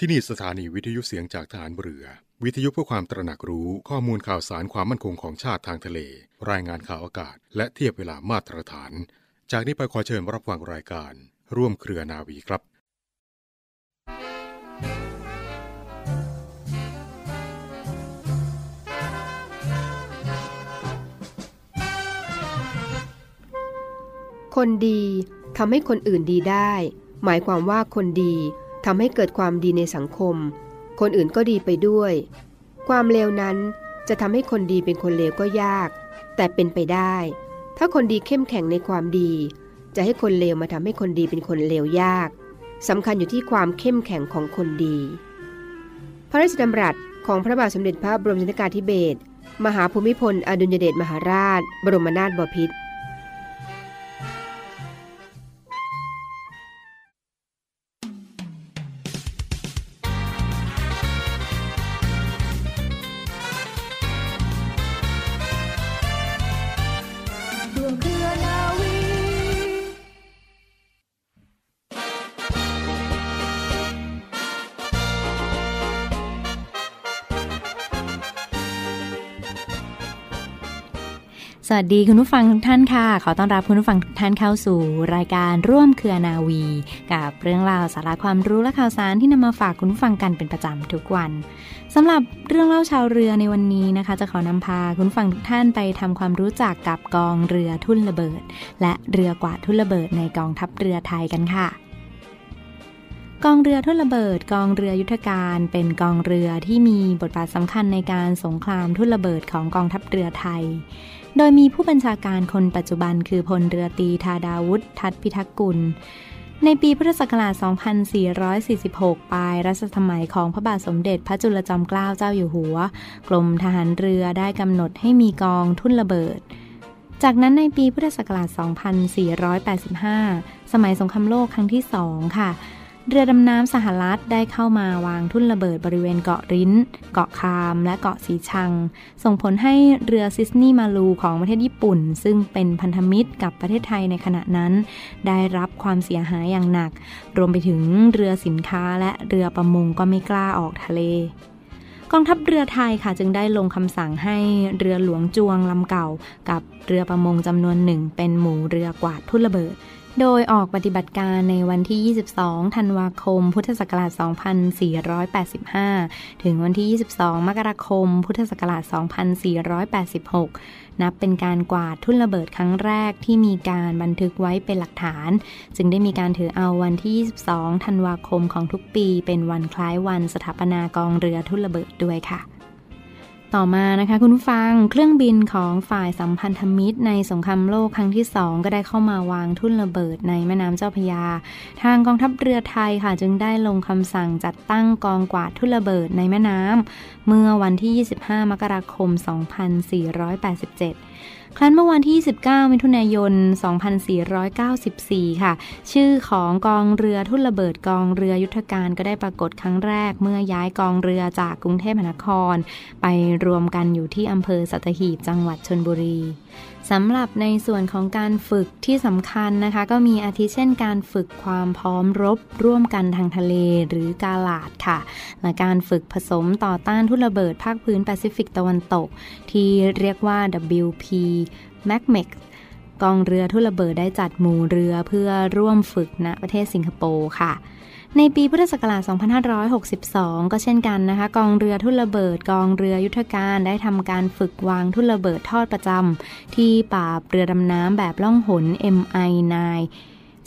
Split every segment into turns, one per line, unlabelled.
ที่นี่สถานีวิทยุเสียงจากฐานเรือ วิทยุเพื่อความตระหนักรู้ข้อมูลข่าวสารความมั่นคงของชาติทางทะเล รายงานข่าวอากาศ และเทียบเวลามาตรฐาน จากนี้ไปขอเชิญรับฟังรายการ ร่วมเครือนาวีครับ
คนดีทำให้คนอื่นดีได้ หมายความว่าคนดี ทำให้เกิดความดีในสังคม คนอื่นก็ดีไปด้วย ความเลวนั้นจะทำให้คนดีเป็นคนเลวก็ยาก แต่เป็นไปได้ ถ้าคนดีเข้มแข็งในความดี จะให้คนเลวมาทำให้คนดีเป็นคนเลวยากสำคัญอยู่ที่ความเข้มแข็งของคนดี พระราชดำรัสของพระบาทสมเด็จพระบรมชนกาธิเบศรมหาภูมิพล อดุลยเดชมหาราช บรมนาถบพิตร
วัสดีคุณผู้ฟังทุกท่านค่ะ ขอต้อนรับคุณผู้ฟังทุกท่านเข้าสู่ รายการร่วมเครือนาวี กับเรื่องราวสาระความรู้และข่าวสารที่นำมาฝากคุณผู้ฟังกันเป็นประจำทุกวันสำหรับเรื่องเล่าชาวเรือในวันนี้นะคะ จะขอนำพาคุณผู้ฟังทุกท่านไปทำความรู้จักกับกองเรือทุ่นระเบิด และเรือกวาดทุ่นระเบิดในกองทัพเรือไทยกันค่ะกองเรือทุ่นระเบิด กองเรือยุทธการ เป็นกองเรือที่มีบทบาทสำคัญในการสงครามทุ่นระเบิดของกองทัพเรือไทย โดยมีผู้บัญชาการคนปัจจุบันคือพลเรือตีธาดาวุฒทัตพิทักษ์กุล ในปีพุทธศักราช 2446 ปลายรัชสมัยของพระบาทสมเด็จพระจุลจอมเกล้าเจ้าอยู่หัว กรมทหารเรือได้กำหนดให้มีกองทุ่นระเบิดจากนั้นในปีพุทธศักราช 2485 สมัยสงครามโลกครั้งที่สองค่ะ เรือดำน้ำสหรัฐได้เข้ามาวางทุ่นระเบิดบริเวณเกาะริ้น เกาะคาม และเกาะสีชัง ส่งผลให้เรือซิสนีมาลูของประเทศญี่ปุ่น ซึ่งเป็นพันธมิตรกับประเทศไทยในขณะนั้น ได้รับความเสียหายอย่างหนัก รวมไปถึงเรือสินค้าและเรือประมงก็ไม่กล้าออกทะเลกองทัพเรือไทยค่ะจึงได้ลงคำสั่งให้เรือหลวงจวงลำเก่า กับเรือประมงจำนวนหนึ่งเป็นหมู่เรือกวาดทุ่นระเบิด โดยออกปฏิบัติการในวันที่ 22 ธันวาคม พุทธศักราช 2485 ถึงวันที่ 22 มกราคม พุทธศักราช 2486 นับเป็นการกวาดทุ่นระเบิดครั้งแรกที่มีการบันทึกไว้เป็นหลักฐาน จึงได้มีการถือเอาวันที่ 22 ธันวาคมของทุกปี เป็นวันคล้ายวันสถาปนากองเรือทุ่นระเบิดด้วยค่ะ ต่อมานะคะคุณผู้ฟังเครื่องบินของฝ่ายสัมพันธมิตรในสงครามโลกครั้งที่สองก็ได้เข้ามาวางทุ่นระเบิดในแม่น้ำเจ้าพยา ทางกองทัพเรือไทยค่ะ จึงได้ลงคำสั่งจัดตั้งกองกวาดทุ่นระเบิดในแม่น้ำเมื่อวันที่ 25 มกราคม 2487 ครั้นเมื่อวันที่ 29 มิถุนายน 2494 ค่ะ ชื่อของกองเรือทุ่นระเบิดกองเรือยุทธการก็ได้ปรากฏครั้งแรก เมื่อย้ายกองเรือจากกรุงเทพมหานคร ไปรวมกันอยู่ที่อำเภอสัตหีบจังหวัดชนบุรี สำหรับในส่วนของการฝึกที่สำคัญนะคะ ก็มีอาทิเช่นการฝึกความพร้อมรบร่วมกันทางทะเลหรือกาลาดค่ะ และการฝึกผสมต่อต้านทุนระเบิดภาคพื้นแปซิฟิกตะวันตก ที่เรียกว่า WP m a c m e x กองเรือทุนระเบิดได้จัดหมู่เรือเพื่อร่วมฝึกณประเทศสิงคโปร์ค่ะ ในปีพุทธศักราช 2562 ก็เช่นกันนะคะ กองเรือทุ่นระเบิด กองเรือยุทธการได้ทำการฝึกวางทุ่นระเบิดทอดประจำที่ป่าเรือดำน้ำแบบล่องหน MI9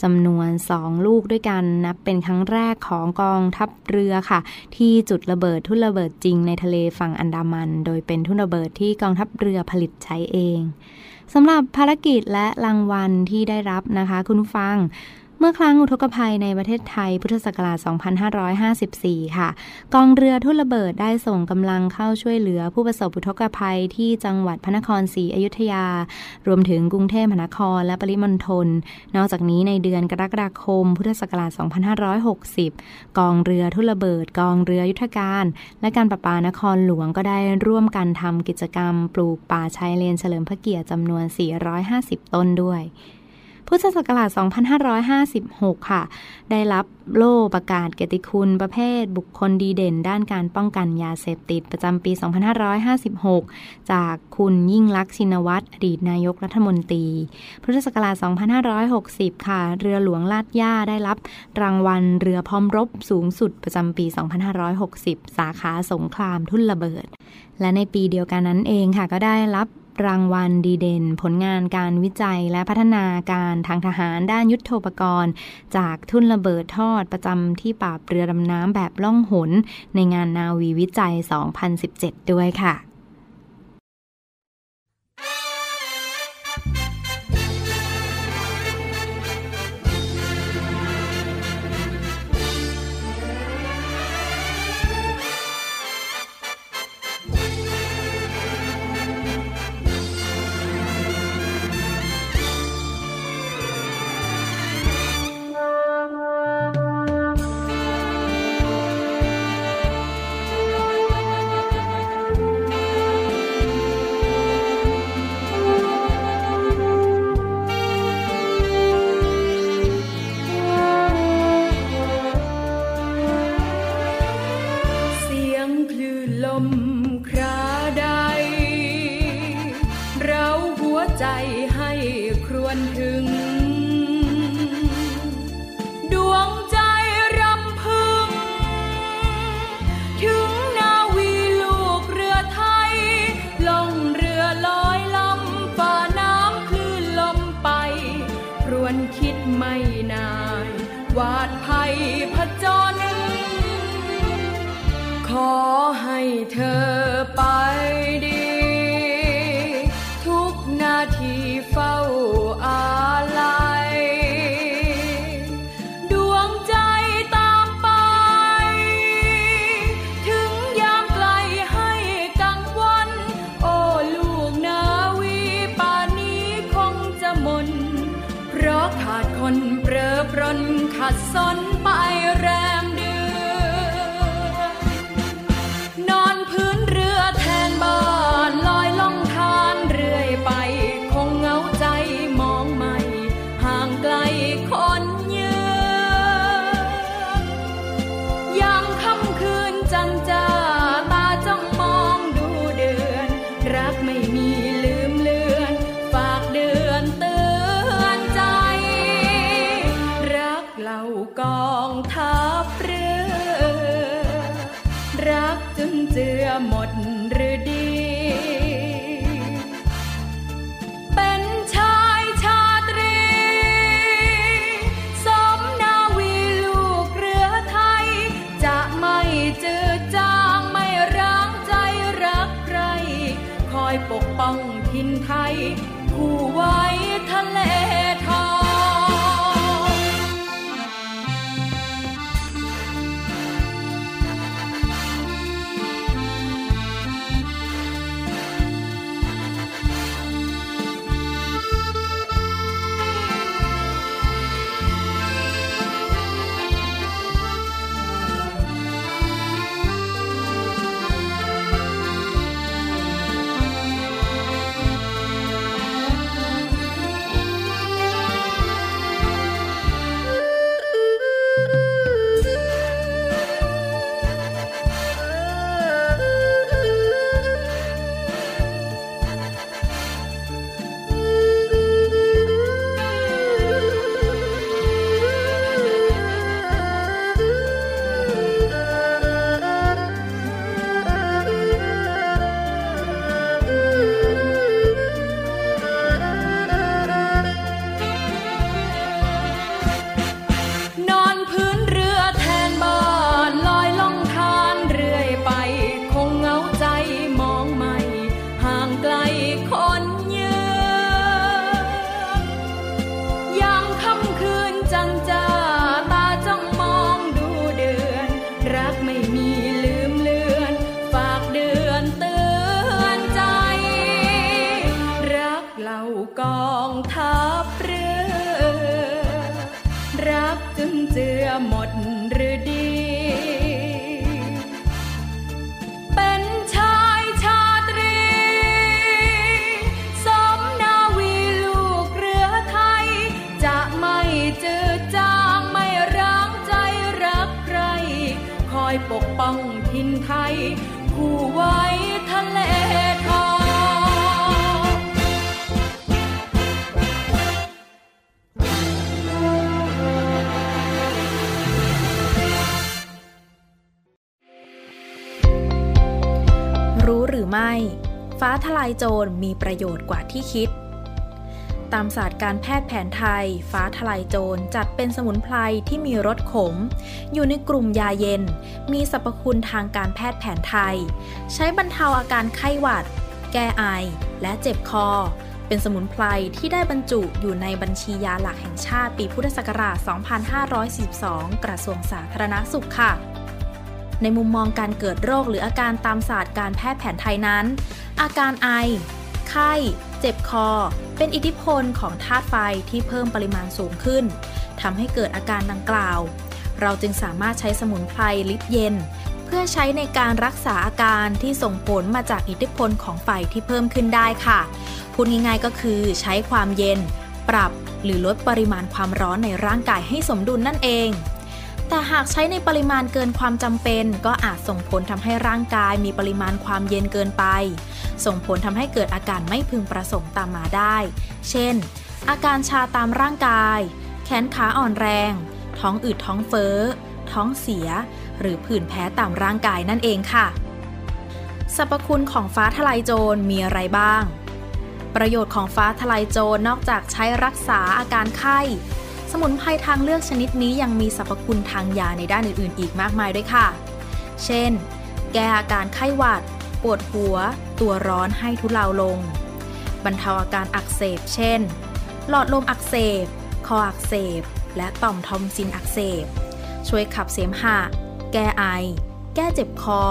จำนวน 2 ลูกด้วยกันนับเป็นครั้งแรกของกองทัพเรือค่ะ ที่จุดระเบิดทุ่นระเบิดจริงในทะเลฝั่งอันดามัน โดยเป็นทุ่นระเบิดที่กองทัพเรือผลิตใช้เองสำหรับภารกิจและรางวัลที่ได้รับนะคะ คุณฟัง เมื่อครั้งอุทกภัยในประเทศไทยพุทธศักราช 2554 ค่ะ กองเรือทุ่นระเบิดได้ส่งกำลังเข้าช่วยเหลือผู้ประสบอุทกภัยที่จังหวัดพระนครศรีอยุธยา รวมถึงกรุงเทพมหานครและปริมณฑล นอกจากนี้ในเดือนกรกฎาคม พุทธศักราช 2560 กองเรือทุ่นระเบิด กองเรือยุทธการ และการประปานครหลวงก็ได้ร่วมกันทำกิจกรรม ปลูกป่าชายเลนเฉลิมพระเกียรติจำนวน 450 ต้นด้วย
พุทธศักราช 2556 ค่ะ ได้รับโล่ประกาศเกียรติคุณประเภทบุคคลดีเด่น ด้านการป้องกันยาเสพติดประจำปี 2556 จากคุณยิ่งลักษณ์ชินวัตรอดีตนายกรัฐมนตรี พุทธศักราช 2560 ค่ะ เรือหลวงลาดย่าได้รับรางวัลเรือพร้อมรบสูงสุดประจำปี 2560 สาขาสงครามทุ่นระเบิด และในปีเดียวกันนั้นเองค่ะก็ได้รับ รางวัลดีเด่น ผลงานการวิจัยและพัฒนาการทางทหารด้านยุทโธปกรณ์ จากทุ่นระเบิดทอดประจำที่ปราบเรือดำน้ำแบบล่องหน ในงานนาวีวิจัย 2017 ด้วยค่ะ
หมด รู้ฟ้าทลายโจรมีประโยชน์กว่าที่คิด ตามศาสตร์การแพทย์แผนไทย ฟ้าทลายโจรจัดเป็นสมุนไพรที่มีรสขม อยู่ในกลุ่มยาเย็น มีสรรพคุณทางการแพทย์แผนไทย ใช้บรรเทาอาการไข้หวัด แก้ไอ และเจ็บคอเป็นสมุนไพรที่ได้บรรจุอยู่ในบัญชียาหลักแห่งชาติปีพุทธศักราช 2542 กระทรวงสาธารณสุขค่ะ ในมุมมองการเกิดโรคหรืออาการตามศาสตร์การแพทย์แผนไทยนั้น อาการไอ ไข้ เจ็บคอ เป็นอิทธิพลของธาตุไฟที่เพิ่มปริมาณสูงขึ้นทำให้เกิดอาการดังกล่าว เราจึงสามารถใช้สมุนไพรลิตเย็น เพื่อใช้ในการรักษาอาการที่ส่งผลมาจากอิทธิพลของไฟที่เพิ่มขึ้นได้ค่ะ พูดง่ายๆก็คือใช้ความเย็น ปรับหรือลดปริมาณความร้อนในร่างกายให้สมดุลนั่นเอง แต่หากใช้ในปริมาณเกินความจำเป็น ก็อาจส่งผลทำให้ร่างกายมีปริมาณความเย็นเกินไป ส่งผลทำให้เกิดอาการไม่พึงประสงค์ตามมาได้ เช่น อาการชาตามร่างกาย แขนขาอ่อนแรง ท้องอืดท้องเฟ้อ ท้องเสีย หรือผื่นแพ้ตามร่างกายนั่นเองค่ะ สรรพคุณของฟ้าทลายโจรมีอะไรบ้าง ประโยชน์ของฟ้าทลายโจรนอกจากใช้รักษาอาการไข้ สมุนไพรทางเลือกชนิดนี้ยังมีสรรพคุณทางยาในด้านอื่นๆ อีกมากมายด้วยค่ะ เช่น แก้อาการไข้หวัด ปวดหัว ตัวร้อนให้ทุเลาลง บรรเทาอาการอักเสบ เช่น หลอดลมอักเสบ คออักเสบ และต่อมทอมซินอักเสบ ช่วยขับเสมหะ แก้ไอ แก้เจ็บคอ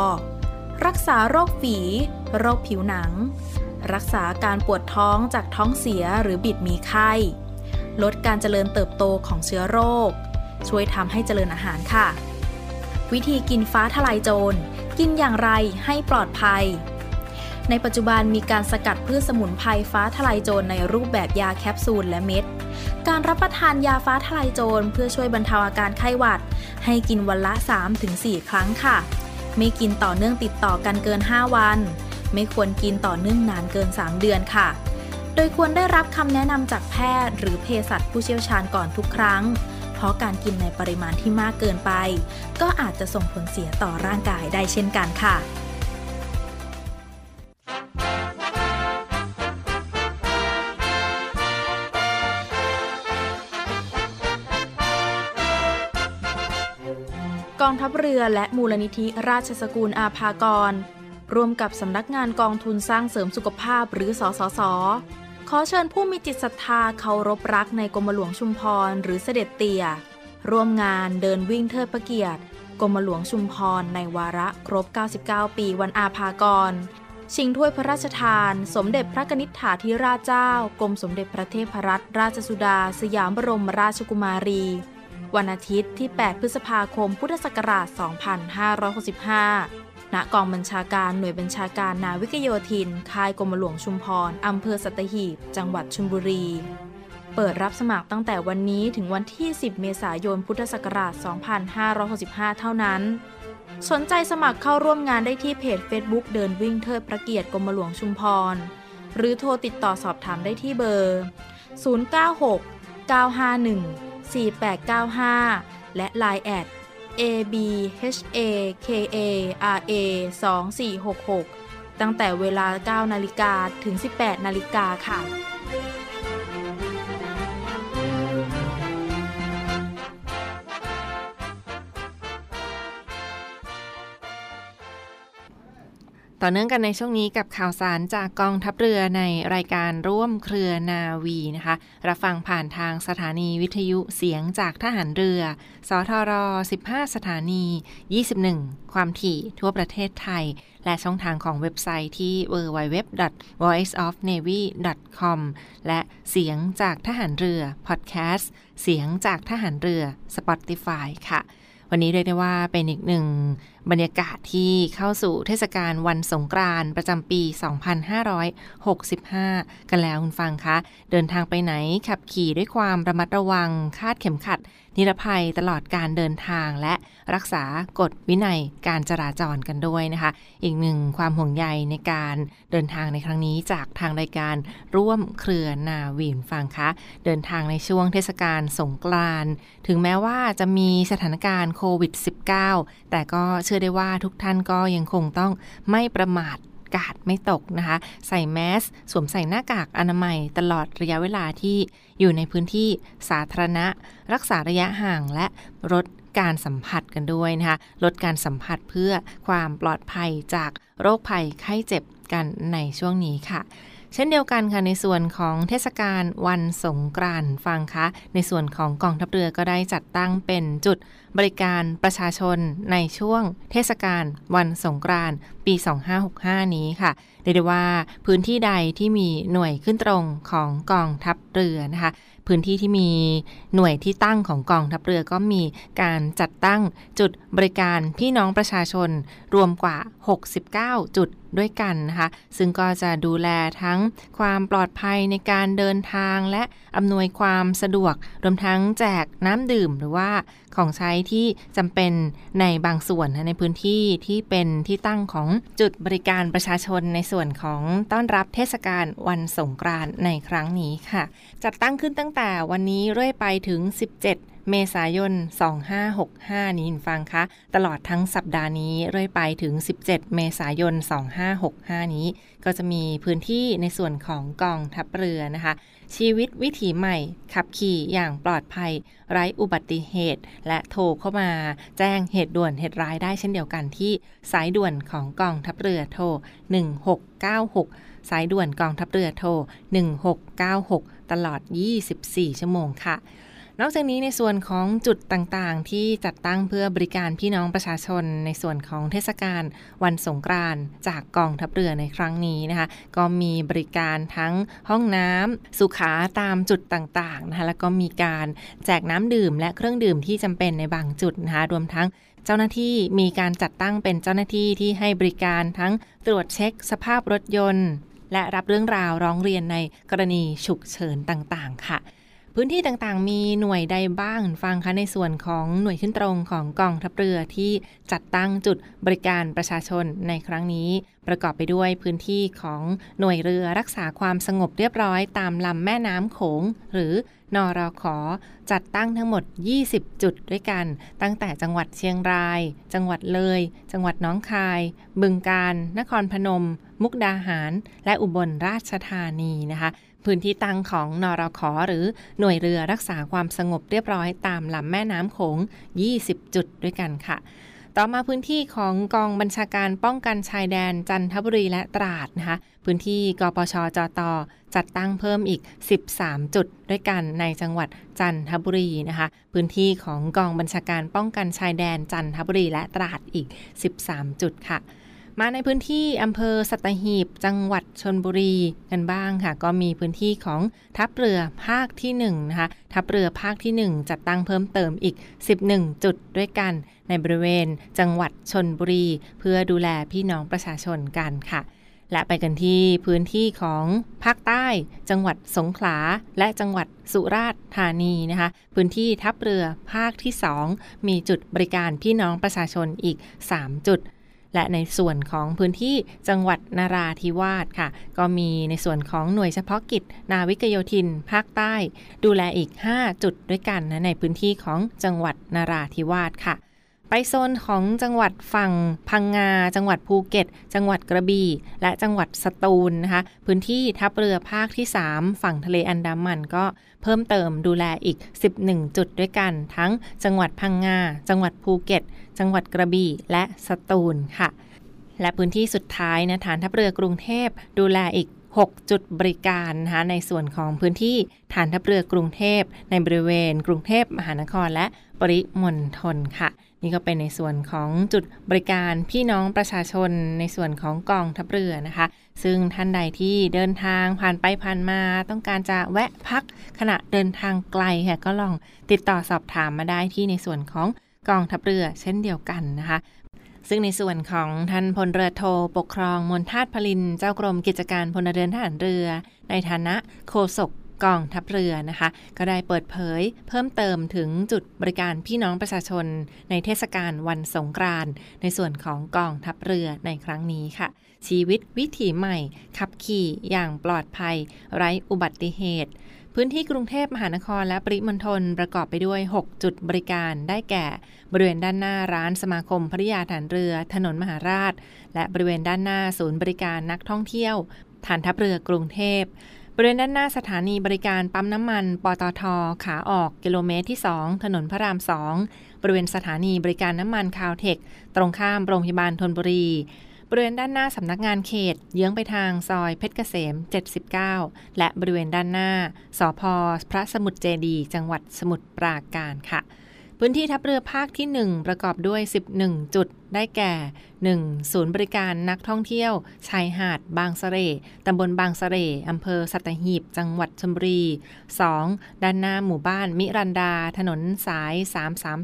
รักษาโรคฝี โรคผิวหนัง รักษาการปวดท้องจากท้องเสียหรือบิดมีไข้ ลดการเจริญเติบโตของเชื้อโรค ช่วยทำให้เจริญอาหารค่ะ วิธีกินฟ้าทลายโจร กินอย่างไรให้ปลอดภัย ในปัจจุบันมีการสกัดพืชสมุนไพรฟ้าทลายโจรในรูปแบบยาแคปซูลและเม็ด การรับประทานยาฟ้าทลายโจรเพื่อช่วยบรรเทาอาการไข้หวัด ให้กินวันละ 3-4 ครั้งค่ะ ไม่กินต่อเนื่องติดต่อกันเกิน 5 วัน ไม่ควรกินต่อเนื่องนานเกิน 3 เดือนค่ะ ยควรได้รับคำแนะนำจากแพทย์ หรือเภสัชผู้เชี่ยวชาญก่อนทุกครั้ง เพราะการกินในปริมาณที่มากเกินไป ก็อาจจะส่งผลเสียต่อร่างกายได้เช่นกันค่ะกองทัพเรือและมูลนิธิราชสกุลอาภากร ร่วมกับสำนักงานกองทุนสร้างเสริมสุขภาพหรือสสส ขอเชิญผู้มีจิตศรัทธาเคารพรักในกรมหลวงชุมพร หรือเสด็จเตี่ย ร่วมงานเดินวิ่งเทิดพระเกียรติกรมหลวงชุมพร ในวาระครบ 99 ปีวันอาภากร ชิงถ้วยพระราชทาน สมเด็จพระกนิษฐาธิราชเจ้า กรมสมเด็จพระเทพรัตนราชสุดา สยามบรมราชกุมารี วันอาทิตย์ที่ 8 พฤษภาคม พุทธศักราช 2565 ณกองบัญชาการหน่วยบัญชาการนาวิกโยธิน ค่ายกรมหลวงชุมพร อำเภอสัตหีบ จังหวัดชลบุรี เปิดรับสมัครตั้งแต่วันนี้ถึงวันที่ 10 เมษายน พุทธศักราช 2565 เท่านั้น สนใจสมัครเข้าร่วมงานได้ที่เพจ Facebook เดินวิ่งเทิดพระเกียรติกรมหลวงชุมพร หรือโทรติดต่อสอบถามได้ที่เบอร์ 096 951 4895 และ Line abhakara 2466 ตั้งแต่เวลา 9 นาฬิกาถึง 18 นาฬิกาค่ะ
ต่อเนื่องกันในช่วงนี้กับข่าวสารจากกองทัพเรือในรายการร่วมเครือนาวีนะคะ รับฟังผ่านทางสถานีวิทยุเสียงจากทหารเรือ สทร 15 สถานี 21 ความถี่ทั่วประเทศไทย และช่องทางของเว็บไซต์ที่ www.voiceofnavy.com และเสียงจากทหารเรือพอดแคสต์เสียงจากทหารเรือ Spotify ค่ะ วันนี้เรียกได้ว่าเป็นอีกหนึ่งบรรยากาศที่เข้าสู่เทศกาลวันสงกรานต์ประจำปี 2565 กันแล้วคุณฟังคะ เดินทางไปไหนขับขี่ด้วยความระมัดระวังคาดเข็มขัด นิรภัยตลอดการเดินทางและรักษากฎวินัยการจราจรกันด้วยนะคะ อีกหนึ่งความห่วงใยในการเดินทางในครั้งนี้จากทางรายการร่วมเครือนาวีนฟังคะ เดินทางในช่วงเทศกาลสงกรานต์ถึงแม้ว่าจะมีสถานการณ์โควิด -19 แต่ก็เชื่อได้ว่าทุกท่านก็ยังคงต้องไม่ประมาทกาดไม่ตกนะคะ ใส่แมสสวมใส่หน้ากากอนามัยตลอดระยะเวลาที่อยู่ในพื้นที่สาธารณะ รักษาระยะห่างและลดการสัมผัสกันด้วยนะคะ ลดการสัมผัสเพื่อความปลอดภัยจากโรคภัยไข้เจ็บกันในช่วงนี้ค่ะ เช่นเดียวกันค่ะในส่วนของเทศกาลวันสงกรานต์ฟังคะ ในส่วนของกองทัพเรือก็ได้จัดตั้งเป็นจุด บริการประชาชนในช่วงเทศกาลวันสงกรานต์ปี 2565 นี้ค่ะเรียกได้ว่าพื้นที่ใดที่มีหน่วยขึ้นตรงของกองทัพเรือนะคะพื้นที่ที่มีหน่วยที่ตั้งของกองทัพเรือก็มีการจัดตั้งจุดบริการพี่น้องประชาชนรวมกว่า 69 จุดด้วยกันนะคะ ซึ่งก็จะดูแลทั้งความปลอดภัยในการเดินทางและอำนวยความสะดวก รวมทั้งแจกน้ำดื่มหรือว่า ของใช้ที่จำเป็นในบางส่วนในพื้นที่ที่เป็นที่ตั้งของจุดบริการประชาชนในส่วนของต้อนรับเทศกาลวันสงกรานต์ในครั้งนี้ค่ะ จัดตั้งขึ้นตั้งแต่วันนี้เรื่อยไปถึง 17เมษายน 2565 นี้ฟังคะ ตลอดทั้งสัปดาห์นี้เรื่อยไปถึง 17 เมษายน 2565 นี้ ก็จะมีพื้นที่ในส่วนของกองทัพเรือนะคะ ชีวิตวิถีใหม่ ขับขี่อย่างปลอดภัย ไร้อุบัติเหตุ และโทรเข้ามา แจ้งเหตุด่วนเหตุร้ายได้เช่นเดียวกันที่สายด่วนของกองทัพเรือโทร 1696 สายด่วนกองทัพเรือโทร 1696 ตลอด 24 ชั่วโมงค่ะ นอกจากนี้ในส่วนของจุดต่างๆ ที่จัดตั้งเพื่อบริการพี่น้องประชาชน ในส่วนของเทศกาลวันสงกรานต์จากกองทัพเรือในครั้งนี้นะคะ ก็มีบริการทั้งห้องน้ำสุขาตามจุดต่างๆนะคะแล้วก็มีการแจกน้ำดื่ม และเครื่องดื่มที่จำเป็นในบางจุดนะคะรวมทั้งเจ้าหน้าที่มีการจัดตั้งเป็นเจ้าหน้าที่ที่ให้บริการทั้งตรวจเช็คสภาพรถยนต์ และรับเรื่องราวร้องเรียนในกรณีฉุกเฉินต่างๆ ค่ะ พื้นที่ต่างๆ มีหน่วยใดบ้างฟังคะในส่วนของหน่วยขึ้นตรงของกองทัพเรือที่จัดตั้งจุดบริการประชาชนในครั้งนี้ ประกอบไปด้วยพื้นที่ของหน่วยเรือรักษาความสงบเรียบร้อยตามลำแม่น้ำโขง หรือ นรขอจัดตั้งทั้งหมด 20 จุดด้วยกัน ตั้งแต่จังหวัดเชียงราย จังหวัดเลย จังหวัดน้องคาย บึงกาฬนครพนม มุกดาหาร และอุบลราชธานีนะคะพื้นที่ตั้งของนอรขอหรือหน่วยเรือรักษาความสงบเรียบร้อยตามลำแม่น้ำโขง 20 จุดด้วยกันค่ะ ต่อมาพื้นที่ของกองบัญชาการป้องกันชายแดนจันทบุรีและตราดนะคะ พื้นที่กปชจตจัดตั้งเพิ่มอีก 13 จุดด้วยกันในจังหวัดจันทบุรีนะคะ พื้นที่ของกองบัญชาการป้องกันชายแดนจันทบุรีและตราดอีก 13 จุดค่ะมาในพื้นที่อำเภอสัตหีบ จังหวัดชนบุรีกันบ้างค่ะ ก็มีพื้นที่ของทัพเรือภาคที่1นะคะทัพเรือภาคที่ 1 จัดตั้งเพิ่มเติมอีก 11 จุดด้วยกัน ในบริเวณจังหวัดชนบุรี เพื่อดูแลพี่น้องประชาชนกันค่ะ และไปกันที่พื้นที่ของภาคใต้ จังหวัดสงขลา และจังหวัดสุราษฎร์ธานีนะคะ พื้นที่ทัพเรือภาคที่ 2 มีจุดบริการพี่น้องประชาชนอีก 3 จุดและในส่วนของพื้นที่จังหวัดนาราธิวาสค่ะ ก็มีในส่วนของหน่วยเฉพาะกิจ นาวิกโยธิน ภาคใต้ ดูแลอีก 5 จุดด้วยกันนะในพื้นที่ของจังหวัดนาราธิวาสค่ะ ไปโซนของจังหวัดฝั่งพังงา จังหวัดภูเก็ต จังหวัดกระบี่ และจังหวัดสตูลนะคะ พื้นที่ทัพเรือภาคที่ 3 ฝั่งทะเลอันดามันก็เพิ่มเติมดูแลอีก 11 จุดด้วยกัน ทั้งจังหวัดพังงา จังหวัดภูเก็ต จังหวัดกระบี่ และสตูลค่ะ และพื้นที่สุดท้ายนะฐานทัพเรือกรุงเทพดูแลอีก6 จุดบริการนะคะในส่วนของพื้นที่ฐานทัพเรือกรุงเทพ ในบริเวณกรุงเทพมหานครและปริมณฑลค่ะ นี่ก็เป็นในส่วนของจุดบริการพี่น้องประชาชนในส่วนของกองทัพเรือนะคะ ซึ่งท่านใดที่เดินทางผ่านไปผ่านมา ต้องการจะแวะพักขณะเดินทางไกลค่ะก็ลองติดต่อสอบถามมาได้ที่ในส่วนของกองทัพเรือเช่นเดียวกันนะคะซึ่งในส่วนของท่านพลเรือโทปกครองมนทาตพลิน เจ้ากรมกิจการพลเรือนทหารเรือ ในฐานะโฆษก กองทัพเรือนะคะ ก็ได้เปิดเผยเพิ่มเติมถึงจุดบริการพี่น้องประชาชน ในเทศกาลวันสงกรานต์ในส่วนของกองทัพเรือในครั้งนี้ค่ะ ชีวิตวิถีใหม่ ขับขี่อย่างปลอดภัย ไร้อุบัติเหตุ พื้นที่กรุงเทพมหานครและปริมณฑลประกอบไปด้วย 6 จุดบริการได้แก่ บริเวณด้านหน้าร้านสมาคมภริยาฐานเรือ ถนนมหาราช และบริเวณด้านหน้าศูนย์บริการนักท่องเที่ยวฐานทัพเรือกรุงเทพ บริเวณด้านหน้าสถานีบริการปั๊มน้ำมันปตทขาออกกิโลเมตรที่ 2 ถนนพระราม 2 บริเวณสถานีบริการน้ำมันคาวเทค ตรงข้ามโรงพยาบาลธนบุรี บริเวณด้านหน้าสำนักงานเขต เยื้องไปทางซอยเพชรเกษม 79 และบริเวณด้านหน้าสพพระสมุทรเจดี จังหวัดสมุทรปราการค่ะ พื้นที่ทัพเรือภาคที่ 1 ประกอบด้วย 11 จุด ได้แก่ 1. ศูนย์บริการนักท่องเที่ยว ชายหาด บางสะเสร่ตำบลบางสะเสร่อำเภอสัตหีบ จังหวัดชลบุรี 2. ด้านหน้าหมู่บ้านมิรันดา ถนนสาย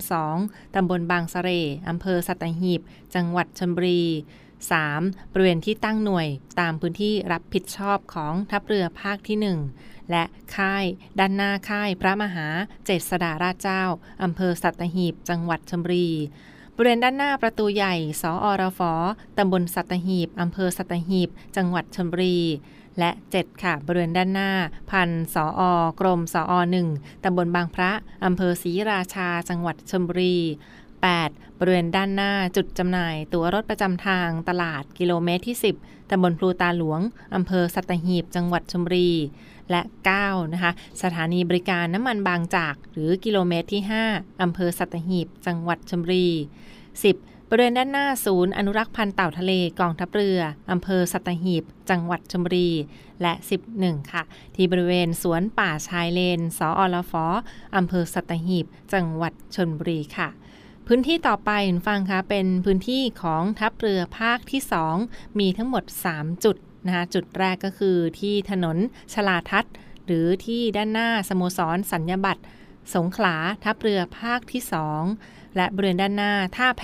332 ตำบลบางสะเสร่อำเภอสัตหีบ จังหวัดชลบุรี 3. บริเวณที่ตั้งหน่วยตามพื้นที่รับผิดชอบของทัพเรือภาคที่ 1 และค่าย ด้านหน้าค่ายพระมหาเจษฎาราชเจ้าอำเภอสัตหีบ จังหวัดชลบุรีบริเวณด้านหน้าประตูใหญ่ สออรฟตำบลสัตหีบ อำเภอสัตหีบ จังหวัดชลบุรี และ 7 ค่ะ บริเวณด้านหน้า พันสออกรมสออ1ตำบลบางพระ อำเภอศรีราชา จังหวัดชลบุรี 8. บริเวณด้านหน้าจุดจำหน่าย ตั๋วรถประจำทางตลาดกิโลเมตรที่ 10ตำบลพลูตาหลวง อำเภอสัตหีบ จังหวัดชลบุรี และ9นะคะสถานีบริการน้ำมันบางจาก หรือกิโลเมตรที่ 5 อำเภอสัตหีบ จังหวัดชลบุรี 10. บริเวณด้านหน้าศูนย์อนุรักษ์พันธุ์เต่าทะเลกองทัพเรือ อำเภอสัตหีบ จังหวัดชลบุรี และ 11 ค่ะ ที่บริเวณสวนป่าชายเลน สออลฟออำเภอสัตหีบ จังหวัดชลบุรีค่ะพื้นที่ต่อไปคุณฟังคะเป็นพื้นที่ของทัพเรือภาคที่ 2 มีทั้งหมด 3 จุด นะคะจุดแรกก็คือที่ถนนชลาทัศน์ หรือที่ด้านหน้าสโมสรสัญญบัตรสงขลาทัพเรือภาคที่ 2 และบริเวณด้านหน้าท่าแพ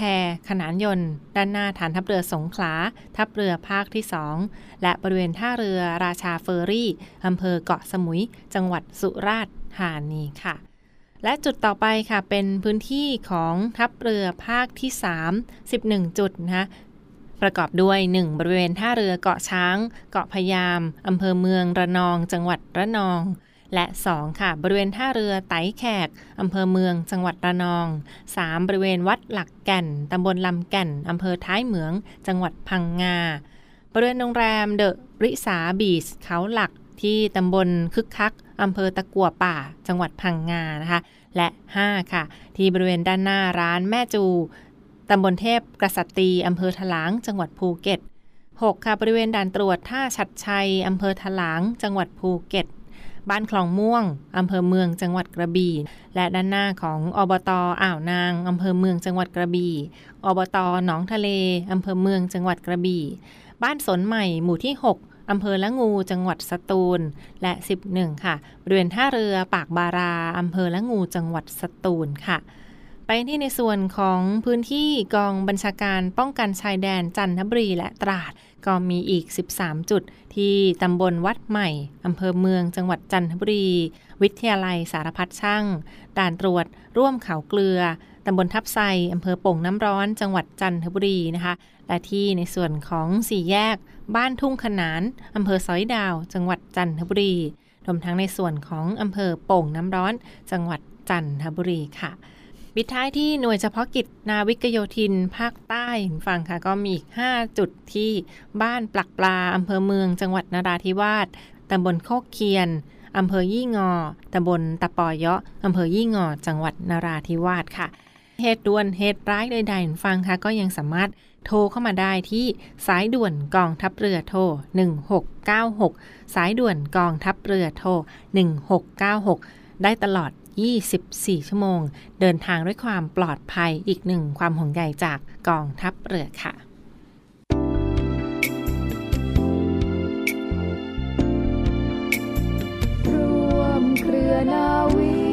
ขนานยนต์ ด้านหน้าฐานทัพเรือสงขลาทัพเรือภาคที่ 2 และบริเวณท่าเรือราชาเฟอร์รี่อำเภอเกาะสมุย จังหวัดสุราษฎร์ธานีค่ะ และจุดต่อไปค่ะเป็นพื้นที่ของทัพเรือภาคที่ 3 11 จุดนะคะ ประกอบด้วย 1. บริเวณท่าเรือเกาะช้าง เกาะพยามอำเภอเมืองระนอง จังหวัดระนอง และ 2 ค่ะ บริเวณท่าเรือไตแขกอำเภอเมือง จังหวัดระนอง 3. บริเวณวัดหลักแก่นตำบลลำแก่นอำเภอท้ายเหมือง จังหวัดพังงา บริเวณโรงแรมเดอะริสาบีชเขาหลักที่ตำบลคึกคักอำเภอตะกัวป่า จังหวัดพังงานะคะ และ 5 ค่ะ ที่บริเวณด้านหน้าร้านแม่จู ตำบลเทพกษัตรีอำเภอถลาง จังหวัดภูเก็ต 6 ค่ะบริเวณด่านตรวจท่าชัดชัยอำเภอถลาง จังหวัดภูเก็ต บ้านคลองม่วงอำเภอเมืองจังหวัดกระบี่และด้านหน้าของอบตอ่าวนางอำเภอเมืองจังหวัดกระบี่อบตหนองทะเลอำเภอเมืองจังหวัดกระบี่บ้านสนใหม่หมู่ที่ 6อำเภอละงูจังหวัดสตูล และ 11 ค่ะ บริเวณท่าเรือปากบารา อำเภอละงูจังหวัดสตูลค่ะ ไปที่ในส่วนของพื้นที่กองบัญชาการป้องกันชายแดนจันทบุรีและตราด ก็มีอีก 13 จุด ที่ตำบลวัดใหม่อำเภอเมืองจังหวัดจันทบุรี วิทยาลัยสารพัดช่าง ด่านตรวจร่วมเขาเกลือตำบลทับไซอำเภอโป่งน้ำร้อน จังหวัดจันทบุรีนะคะ และที่ในส่วนของสี่แยก บ้านทุ่งขนานอำเภอสอยดาว จังหวัดจันทบุรีรวมทั้งในส่วนของอำเภอโป่งน้ำร้อน จังหวัดจันทบุรีค่ะ ปิดท้ายที่หน่วยเฉพาะกิจนาวิกโยธิน ภาคใต้ฟังค่ะ ก็มีอีก 5 จุดที่บ้านปลักปลาอำเภอเมือง จังหวัดนราธิวาสตำบลโคกเคียนอำเภอยี่งอตำบลตะปอยะอำเภอยี่งอ จังหวัดนราธิวาสค่ะ เหตุด่วนเหตุร้ายใดๆฟังค่ะ ก็ยังสามารถโทรเข้ามาได้ที่สายด่วนกองทัพเรือโทร 1696 สายด่วนกองทัพเรือโทร 1696 ได้ตลอด 24 ชั่วโมง เดินทางด้วยความปลอดภัยอีกหนึ่งความห่วงใยจากกองทัพเรือค่ะ
เครือนาวี